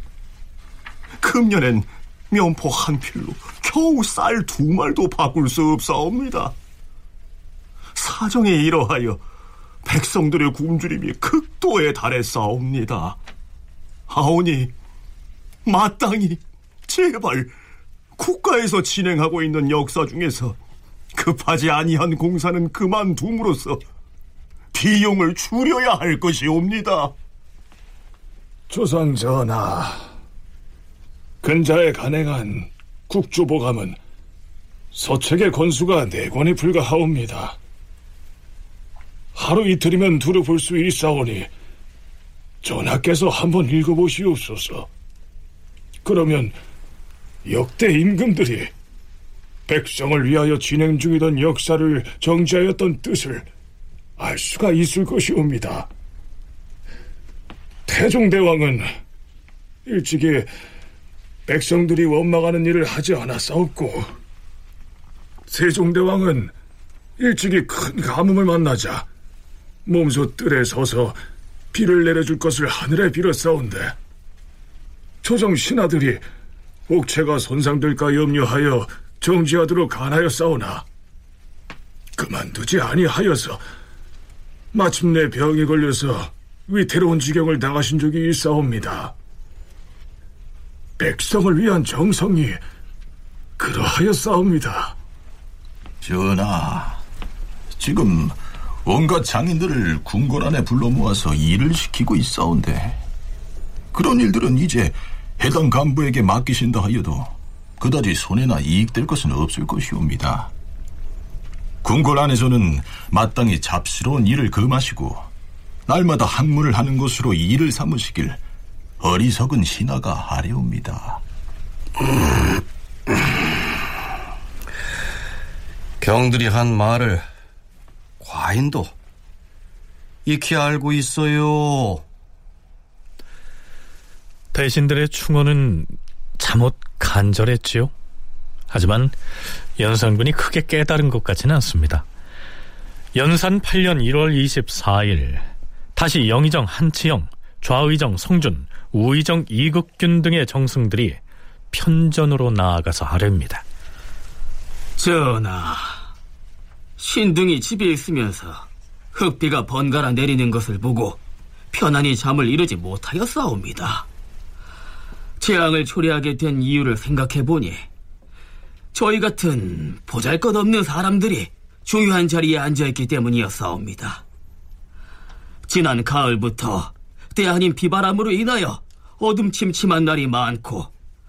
Speaker 12: 금년엔 면포 한 필로 겨우 쌀 두 말도 바꿀 수 없사옵니다. 사정에 이러하여 백성들의 굶주림이 극도에 달했사옵니다. 하오니 마땅히 제발 국가에서 진행하고 있는 역사 중에서 급하지 아니한 공사는 그만둠으로써 비용을 줄여야 할 것이옵니다.
Speaker 9: 조상 전하, 근자에 간행한 국주보감은 서책의 건수가 네 권에 불과하옵니다. 하루 이틀이면 두루 볼 수 있사오니 전하께서 한번 읽어보시옵소서. 그러면 역대 임금들이 백성을 위하여 진행 중이던 역사를 정지하였던 뜻을 알 수가 있을 것이옵니다. 태종대왕은 일찍이 백성들이 원망하는 일을 하지 않았사옵고 세종대왕은 일찍이 큰 가뭄을 만나자 몸소 뜰에 서서 비를 내려줄 것을 하늘에 빌었사온데 조정 신하들이 옥체가 손상될까 염려하여 정지하도록 간하였사오나 그만두지 아니하여서 마침내 병이 걸려서 위태로운 지경을 당하신 적이 있사옵니다. 백성을 위한 정성이 그러하였사옵니다.
Speaker 11: 전하, 지금 온갖 장인들을 궁궐 안에 불러 모아서 일을 시키고 있사온데 그런 일들은 이제 해당 간부에게 맡기신다 하여도 그다지 손해나 이익될 것은 없을 것이옵니다. 궁궐 안에서는 마땅히 잡스러운 일을 금하시고 날마다 학문을 하는 것으로 일을 삼으시길 어리석은 신하가 하려옵니다.
Speaker 3: 경들이 한 말을 과인도 익히 알고 있어요.
Speaker 2: 대신들의 충언은 잠옷 간절했지요. 하지만 연산군이 크게 깨달은 것 같지는 않습니다. 연산 8년 1월 24일 다시 영의정 한치영, 좌의정 성준, 우의정 이극균 등의 정승들이 편전으로 나아가서 아뢰입니다.
Speaker 13: 전하, 신등이 집에 있으면서 흙비가 번갈아 내리는 것을 보고 편안히 잠을 이루지 못하였사옵니다. 재앙을 초래하게 된 이유를 생각해보니 저희 같은 보잘것없는 사람들이 중요한 자리에 앉아있기 때문이었사옵니다. 지난 가을부터 때 아닌 비바람으로 인하여 어둠침침한 날이 많고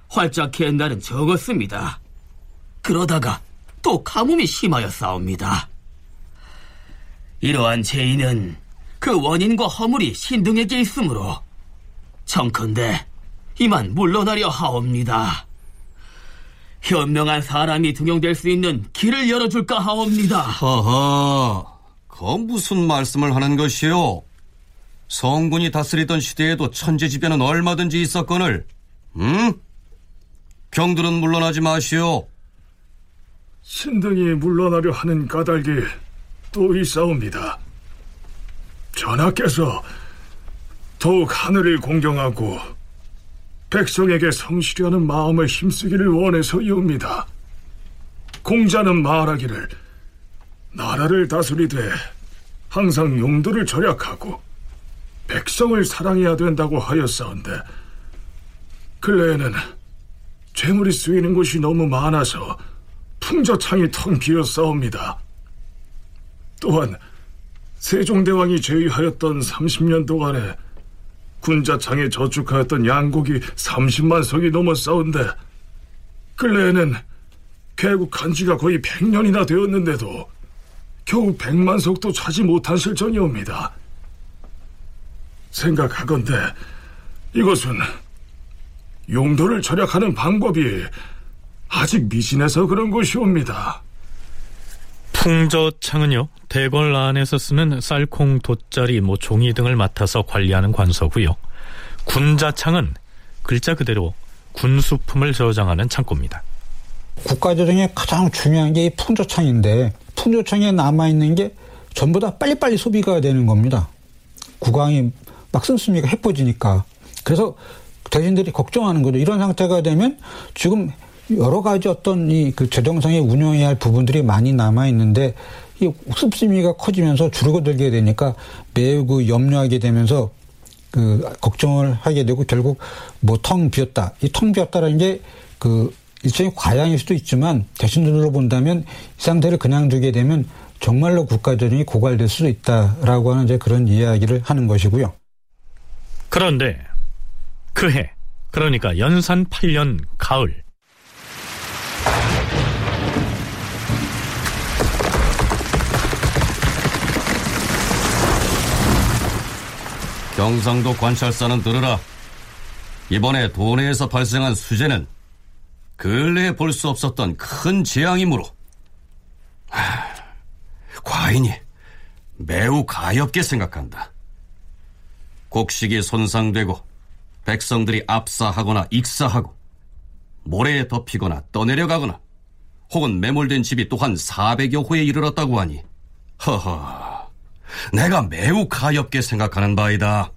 Speaker 13: 활짝 갠 날은 적었습니다. 그러다가 또 가뭄이 심하였사옵니다. 이러한 죄인은 그 원인과 허물이 신등에게 있으므로 청컨대 이만 물러나려 하옵니다. 현명한 사람이 등용될 수 있는 길을 열어줄까 하옵니다.
Speaker 3: 허허, 그 무슨 말씀을 하는 것이요? 성군이 다스리던 시대에도 천재지변은 얼마든지 있었거늘, 응? 경들은 물러나지 마시오.
Speaker 9: 신등이 물러나려 하는 까닭이 또 있사옵니다. 전하께서 더욱 하늘을 공경하고 백성에게 성실히 하는 마음을 힘쓰기를 원해서이옵니다. 공자는 말하기를 나라를 다스리되 항상 용도를 절약하고 백성을 사랑해야 된다고 하였사온데 근래에는 재물이 쓰이는 곳이 너무 많아서 풍저창이 텅 비었사옵니다. 또한 세종대왕이 제위하였던 30년 동안에 군자창에 저축하였던 양곡이 30만 석이 넘었사온데 근래에는 개국한 지가 거의 100년이나 되었는데도 겨우 100만 석도 차지 못한 실정이옵니다. 생각하건대 이것은 용도를 절약하는 방법이 아직 미진해서 그런 것이옵니다.
Speaker 2: 풍저창은요 대궐 안에서 쓰는 쌀콩, 돗자리, 뭐 종이 등을 맡아서 관리하는 관서고요. 군자창은 글자 그대로 군수품을 저장하는 창고입니다.
Speaker 7: 국가재정에 가장 중요한 게 이 풍조창인데 풍조창에 남아 있는 게 전부 다 빨리빨리 소비가 되는 겁니다. 국왕이 막 씀씀이가 해퍼지니까. 그래서 대신들이 걱정하는 거죠. 이런 상태가 되면 지금 여러 가지 어떤 이 그 재정상에 운영해야 할 부분들이 많이 남아 있는데 이 습심이가 커지면서 줄어들게 되니까 매우 그 염려하게 되면서 그 걱정을 하게 되고 결국 뭐 텅 비었다. 이 텅 비었다라는 게 그 일종의 과양일 수도 있지만 대신들로 본다면 이 상태를 그냥 두게 되면 정말로 국가재정이 고갈될 수도 있다라고 하는 이제 그런 이야기를 하는 것이고요.
Speaker 2: 그런데 그 해, 그러니까 연산 8년 가을
Speaker 3: 경상도 관찰사는 들으라. 이번에 도내에서 발생한 수재는 근래에 볼 수 없었던 큰 재앙이므로 하, 과인이 매우 가엽게 생각한다. 곡식이 손상되고 백성들이 압사하거나 익사하고 모래에 덮이거나 떠내려가거나 혹은 매몰된 집이 또한 400여 호에 이르렀다고 하니 허허 내가 매우 가엽게 생각하는 바이다.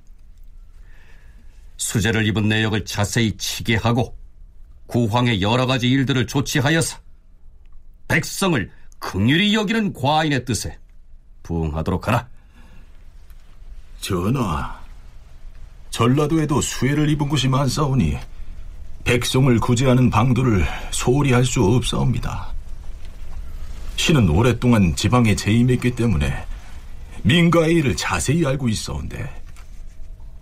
Speaker 3: 수재를 입은 내역을 자세히 치게 하고 구황의 여러 가지 일들을 조치하여서 백성을 긍휼히 여기는 과인의 뜻에 부응하도록 하라.
Speaker 11: 전하, 전라도에도 수해를 입은 곳이 많사오니 백성을 구제하는 방도를 소홀히 할 수 없사옵니다. 신은 오랫동안 지방에 재임했기 때문에 민가의 일을 자세히 알고 있어온데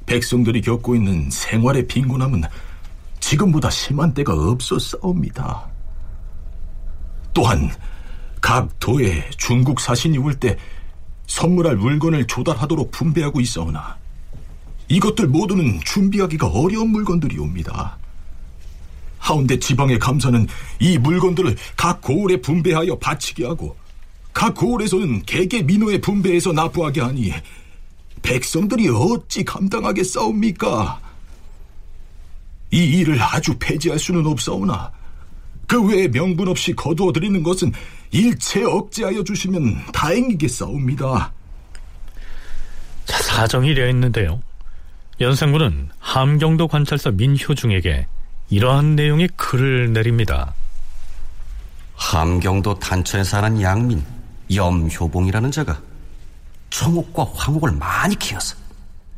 Speaker 11: 백성들이 겪고 있는 생활의 빈곤함은 지금보다 심한 때가 없었사옵니다. 또한 각 도에 중국 사신이 올 때 선물할 물건을 조달하도록 분배하고 있어오나 이것들 모두는 준비하기가 어려운 물건들이옵니다. 하운데 지방의 감사는 이 물건들을 각 고을에 분배하여 바치게 하고 각 고을에서는 개개 민호에 분배해서 납부하게 하니 백성들이 어찌 감당하겠사옵니까? 이 일을 아주 폐지할 수는 없사오나 그 외에 명분 없이 거두어 드리는 것은 일체 억제하여 주시면 다행이겠사옵니다.
Speaker 2: 자, 사정이 이려 있는데요. 연산군은 함경도 관찰사 민효중에게 이러한 내용의 글을 내립니다.
Speaker 3: 함경도 단천에 사는 양민 염효봉이라는 자가 청옥과 황옥을 많이 키워서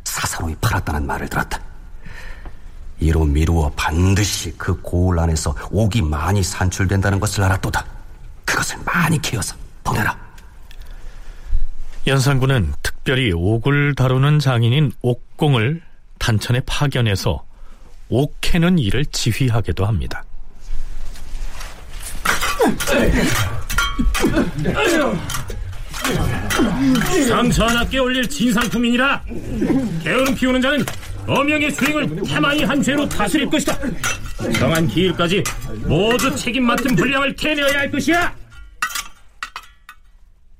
Speaker 3: 사사로이 팔았다는 말을 들었다. 이로 미루어 반드시 그 고을 안에서 옥이 많이 산출된다는 것을 알았도다. 그것을 많이 키워서 보내라.
Speaker 2: 연산군은 특별히 옥을 다루는 장인인 옥공을 단천에 파견해서 옥 캐는 일을 지휘하기도 합니다.
Speaker 4: 상처 하나께 올릴 진상품이니라. 게으름 피우는 자는 어명의 수행을 태만히 한 죄로 다스릴 것이다. 정한 기일까지 모두 책임 맡은 분량을 캐내어야 할 것이야.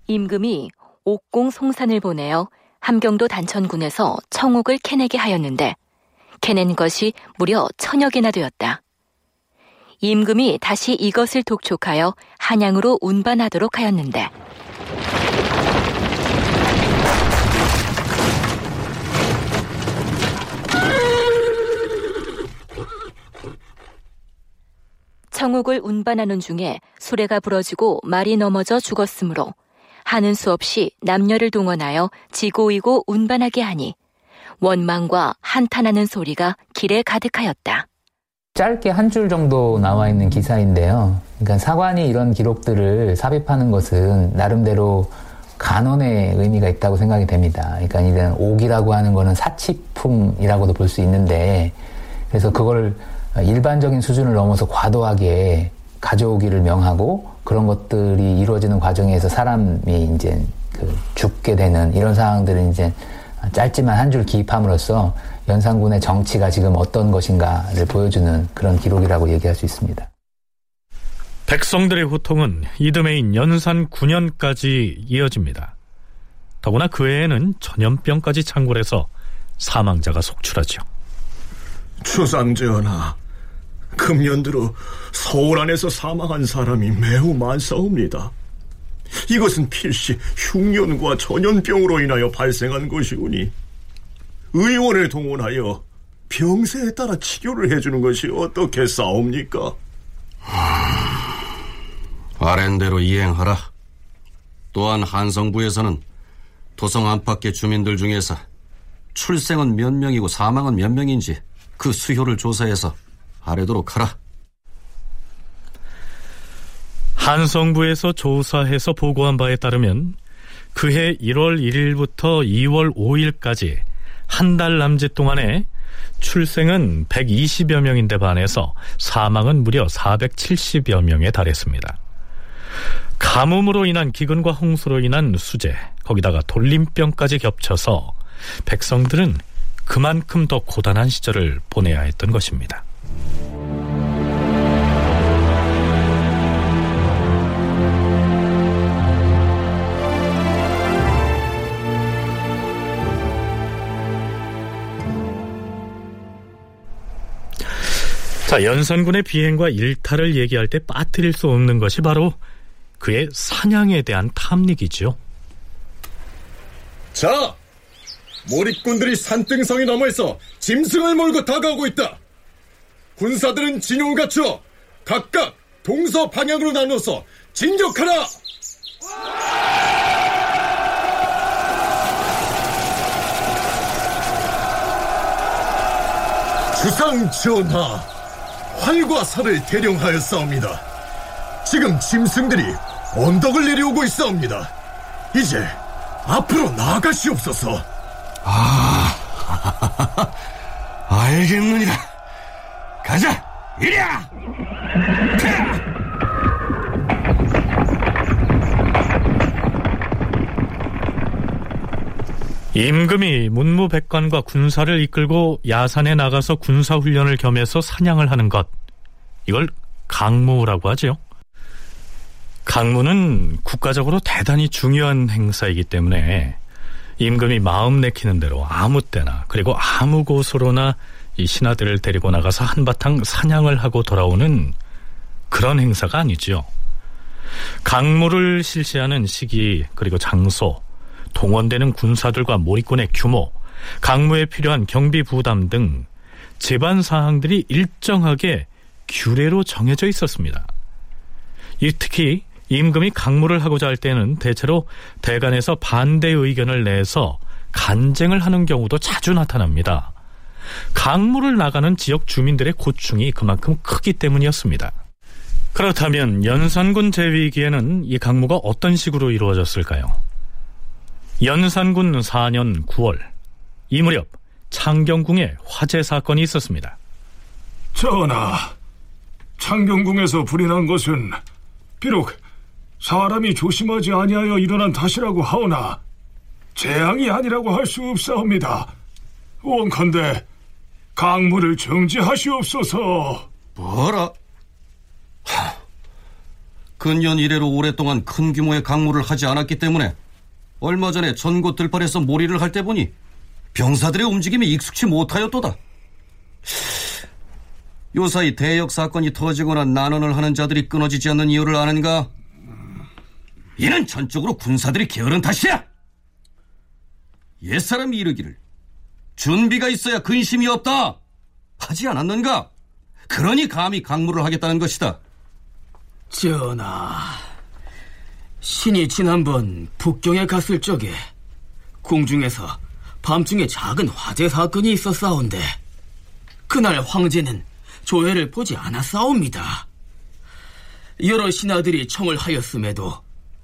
Speaker 1: 임금이 옥공 송산을 보내어 함경도 단천군에서 청옥을 캐내게 하였는데 캐낸 것이 무려 천여 개나 되었다. 임금이 다시 이것을 독촉하여 한양으로 운반하도록 하였는데 청옥을 운반하는 중에 수레가 부러지고 말이 넘어져 죽었으므로 하는 수 없이 남녀를 동원하여 지고이고 운반하게 하니 원망과 한탄하는 소리가 길에 가득하였다.
Speaker 8: 짧게 한 줄 정도 나와 있는 기사인데요. 그러니까 사관이 이런 기록들을 삽입하는 것은 나름대로 간언의 의미가 있다고 생각이 됩니다. 그러니까 이런 옥이라고 하는 거는 사치품이라고도 볼 수 있는데 그래서 그걸 일반적인 수준을 넘어서 과도하게 가져오기를 명하고 그런 것들이 이루어지는 과정에서 사람이 이제 그 죽게 되는 이런 상황들은 이제 짧지만 한 줄 기입함으로써 연산군의 정치가 지금 어떤 것인가를 보여주는 그런 기록이라고 얘기할 수 있습니다.
Speaker 2: 백성들의 호통은 이듬해인 연산 9년까지 이어집니다. 더구나 그 해에는 전염병까지 창궐해서 사망자가 속출하죠.
Speaker 12: 추상전하, 금년 들어 서울 안에서 사망한 사람이 매우 많사옵니다. 이것은 필시 흉년과 전염병으로 인하여 발생한 것이오니 의원을 동원하여 병세에 따라 치료를 해주는 것이 어떻게 싸웁니까?
Speaker 3: 아랜대로 이행하라. 또한 한성부에서는 도성 안팎의 주민들 중에서 출생은 몇 명이고 사망은 몇 명인지 그 수효를 조사해서 아래도록 하라.
Speaker 2: 한성부에서 조사해서 보고한 바에 따르면 그해 1월 1일부터 2월 5일까지 한 달 남짓 동안에 출생은 120여 명인데 반해서 사망은 무려 470여 명에 달했습니다. 가뭄으로 인한 기근과 홍수로 인한 수재, 거기다가 돌림병까지 겹쳐서 백성들은 그만큼 더 고단한 시절을 보내야 했던 것입니다. 자, 연산군의 비행과 일탈을 얘기할 때 빠뜨릴 수 없는 것이 바로 그의 사냥에 대한 탐닉이죠.
Speaker 10: 자, 몰입꾼들이 산등성이 너머에서 짐승을 몰고 다가오고 있다. 군사들은 진용을 갖춰 각각 동서 방향으로 나눠서 진격하라! 주상 전하, 활과 살을 대령하였사옵니다. 지금 짐승들이 언덕을 내려오고 있사옵니다. 이제 앞으로 나아가시옵소서.
Speaker 3: 아, 알겠느니라. 가자, 이리야!
Speaker 2: 임금이 문무백관과 군사를 이끌고 야산에 나가서 군사훈련을 겸해서 사냥을 하는 것. 이걸 강무라고 하죠. 강무는 국가적으로 대단히 중요한 행사이기 때문에 임금이 마음 내키는 대로 아무 때나 그리고 아무 곳으로나 이 신하들을 데리고 나가서 한바탕 사냥을 하고 돌아오는 그런 행사가 아니죠. 강무를 실시하는 시기 그리고 장소 동원되는 군사들과 몰입군의 규모, 강무에 필요한 경비 부담 등 제반 사항들이 일정하게 규례로 정해져 있었습니다. 이 특히 임금이 강무를 하고자 할 때는 대체로 대간에서 반대 의견을 내서 간쟁을 하는 경우도 자주 나타납니다. 강무를 나가는 지역 주민들의 고충이 그만큼 크기 때문이었습니다. 그렇다면 연산군 제위기에는 이 강무가 어떤 식으로 이루어졌을까요? 연산군 4년 9월 이 무렵 창경궁에 화재 사건이 있었습니다.
Speaker 9: 전하, 창경궁에서 불이 난 것은 비록 사람이 조심하지 아니하여 일어난 탓이라고 하오나 재앙이 아니라고 할 수 없사옵니다. 원컨대 강물을 정지하시옵소서.
Speaker 3: 뭐라? 하, 근년 이래로 오랫동안 큰 규모의 강물을 하지 않았기 때문에 얼마 전에 전곳 들판에서 몰이를 할 때 보니 병사들의 움직임이 익숙치 못하였도다. 요사이 대역 사건이 터지거나 난원을 하는 자들이 끊어지지 않는 이유를 아는가? 이는 전적으로 군사들이 게으른 탓이야! 옛사람이 이르기를 준비가 있어야 근심이 없다! 하지 않았는가? 그러니 감히 강물을 하겠다는 것이다.
Speaker 13: 전하, 신이 지난번 북경에 갔을 적에 궁중에서 밤중에 작은 화재 사건이 있었사온데 그날 황제는 조회를 보지 않았사옵니다. 여러 신하들이 청을 하였음에도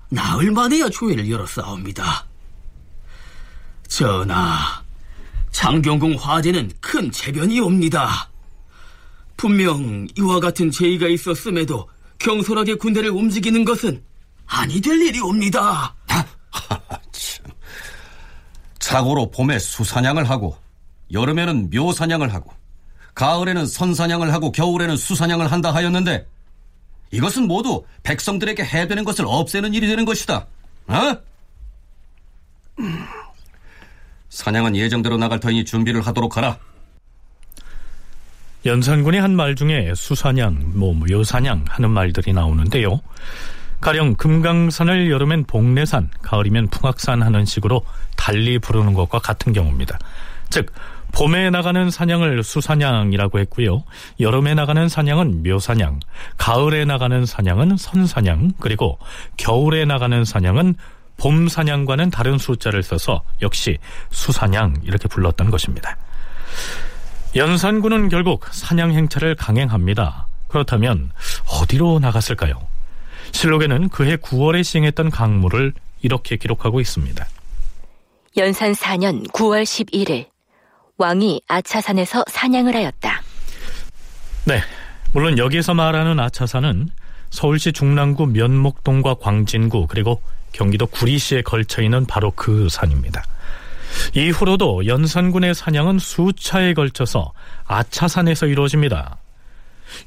Speaker 13: 나흘 만에야 조회를 열었사옵니다. 전하, 장경궁 화재는 큰 재변이옵니다. 분명 이와 같은 제의가 있었음에도 경솔하게 군대를 움직이는 것은 아니 될 일이 옵니다.
Speaker 3: 자고로 봄에 수사냥을 하고 여름에는 묘사냥을 하고 가을에는 선사냥을 하고 겨울에는 수사냥을 한다 하였는데 이것은 모두 백성들에게 해되는 것을 없애는 일이 되는 것이다. 어? 사냥은 예정대로 나갈 터이니 준비를 하도록 하라.
Speaker 2: 연산군의 한 말 중에 수사냥, 뭐 묘사냥 하는 말들이 나오는데요. 가령 금강산을 여름엔 복례산, 가을이면 풍악산 하는 식으로 달리 부르는 것과 같은 경우입니다. 즉 봄에 나가는 사냥을 수사냥이라고 했고요. 여름에 나가는 사냥은 묘사냥, 가을에 나가는 사냥은 선사냥, 그리고 겨울에 나가는 사냥은 봄사냥과는 다른 숫자를 써서 역시 수사냥 이렇게 불렀던 것입니다. 연산군은 결국 사냥 행차를 강행합니다. 그렇다면 어디로 나갔을까요? 실록에는 그해 9월에 시행했던 강물을 이렇게 기록하고 있습니다.
Speaker 1: 연산 4년 9월 11일 왕이 아차산에서 사냥을 하였다.
Speaker 2: 네, 물론 여기서 말하는 아차산은 서울시 중랑구 면목동과 광진구 그리고 경기도 구리시에 걸쳐 있는 바로 그 산입니다. 이후로도 연산군의 사냥은 수차에 걸쳐서 아차산에서 이루어집니다.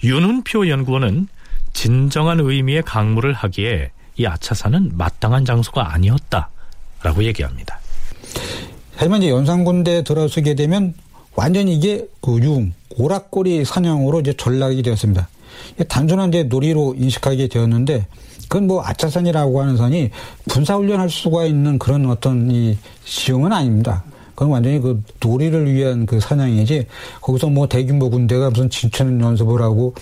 Speaker 2: 윤훈표 연구원은 진정한 의미의 강물을 하기에 이 아차산은 마땅한 장소가 아니었다라고 얘기합니다.
Speaker 7: 하지만 이제 연산군대 들어서게 되면 완전히 이게 그 융, 오락거리 사냥으로 이제 전락이 되었습니다. 단순한 이제 놀이로 인식하게 되었는데 그건 뭐 아차산이라고 하는 산이 군사훈련할 수가 있는 그런 어떤 이 지형은 아닙니다. 그건 완전히 그 놀이를 위한 그 사냥이지 거기서 뭐 대규모 군대가 무슨 진천 연습을 하고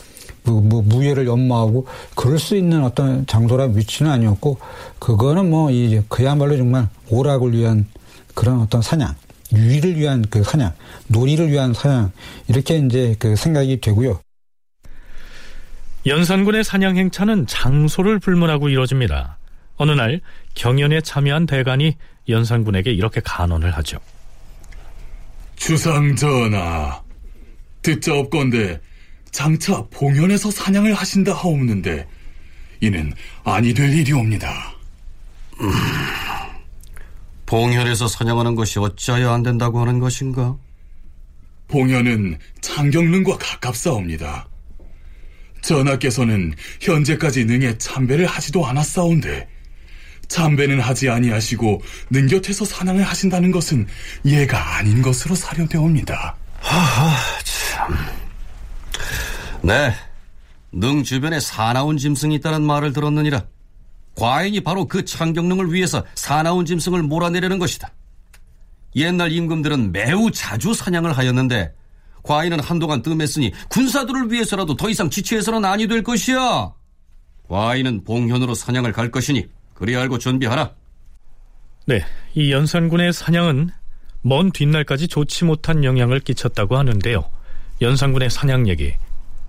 Speaker 7: 뭐, 뭐 무예를 연마하고 그럴 수 있는 어떤 장소라 위치는 아니었고 그거는 뭐 이제 그야말로 정말 오락을 위한 그런 어떤 사냥 유의를 위한 그 사냥 놀이를 위한 사냥 이렇게 이제 그 생각이 되고요.
Speaker 2: 연산군의 사냥 행차는 장소를 불문하고 이루어집니다. 어느 날 경연에 참여한 대간이 연산군에게 이렇게 간언을 하죠.
Speaker 5: 주상 전하, 듣자옵건데 장차 봉연에서 사냥을 하신다 하옵는데 이는 아니 될 일이옵니다.
Speaker 3: 음, 봉현에서 사냥하는 것이 어찌하여 안 된다고 하는 것인가?
Speaker 5: 봉현은 창경릉과 가깝사옵니다. 전하께서는 현재까지 능에 참배를 하지도 않았사온데 참배는 하지 아니하시고 능 곁에서 사냥을 하신다는 것은 예가 아닌 것으로 사료되옵니다.
Speaker 3: 하하 참. 네, 능 주변에 사나운 짐승이 있다는 말을 들었느니라. 과인이 바로 그 창경릉을 위해서 사나운 짐승을 몰아내려는 것이다. 옛날 임금들은 매우 자주 사냥을 하였는데 과인은 한동안 뜸했으니 군사들을 위해서라도 더 이상 지체해서는 아니 될 것이야. 과인은 봉현으로 사냥을 갈 것이니 그리 알고 준비하라.
Speaker 2: 네, 이 연산군의 사냥은 먼 뒷날까지 좋지 못한 영향을 끼쳤다고 하는데요. 연산군의 사냥 얘기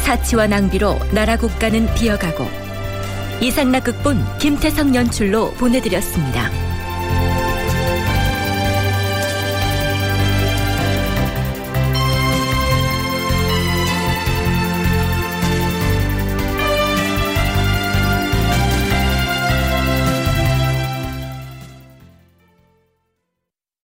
Speaker 1: 사치와 낭비로 나라 국가는 비어가고 이산락 극본 김태성 연출로 보내드렸습니다.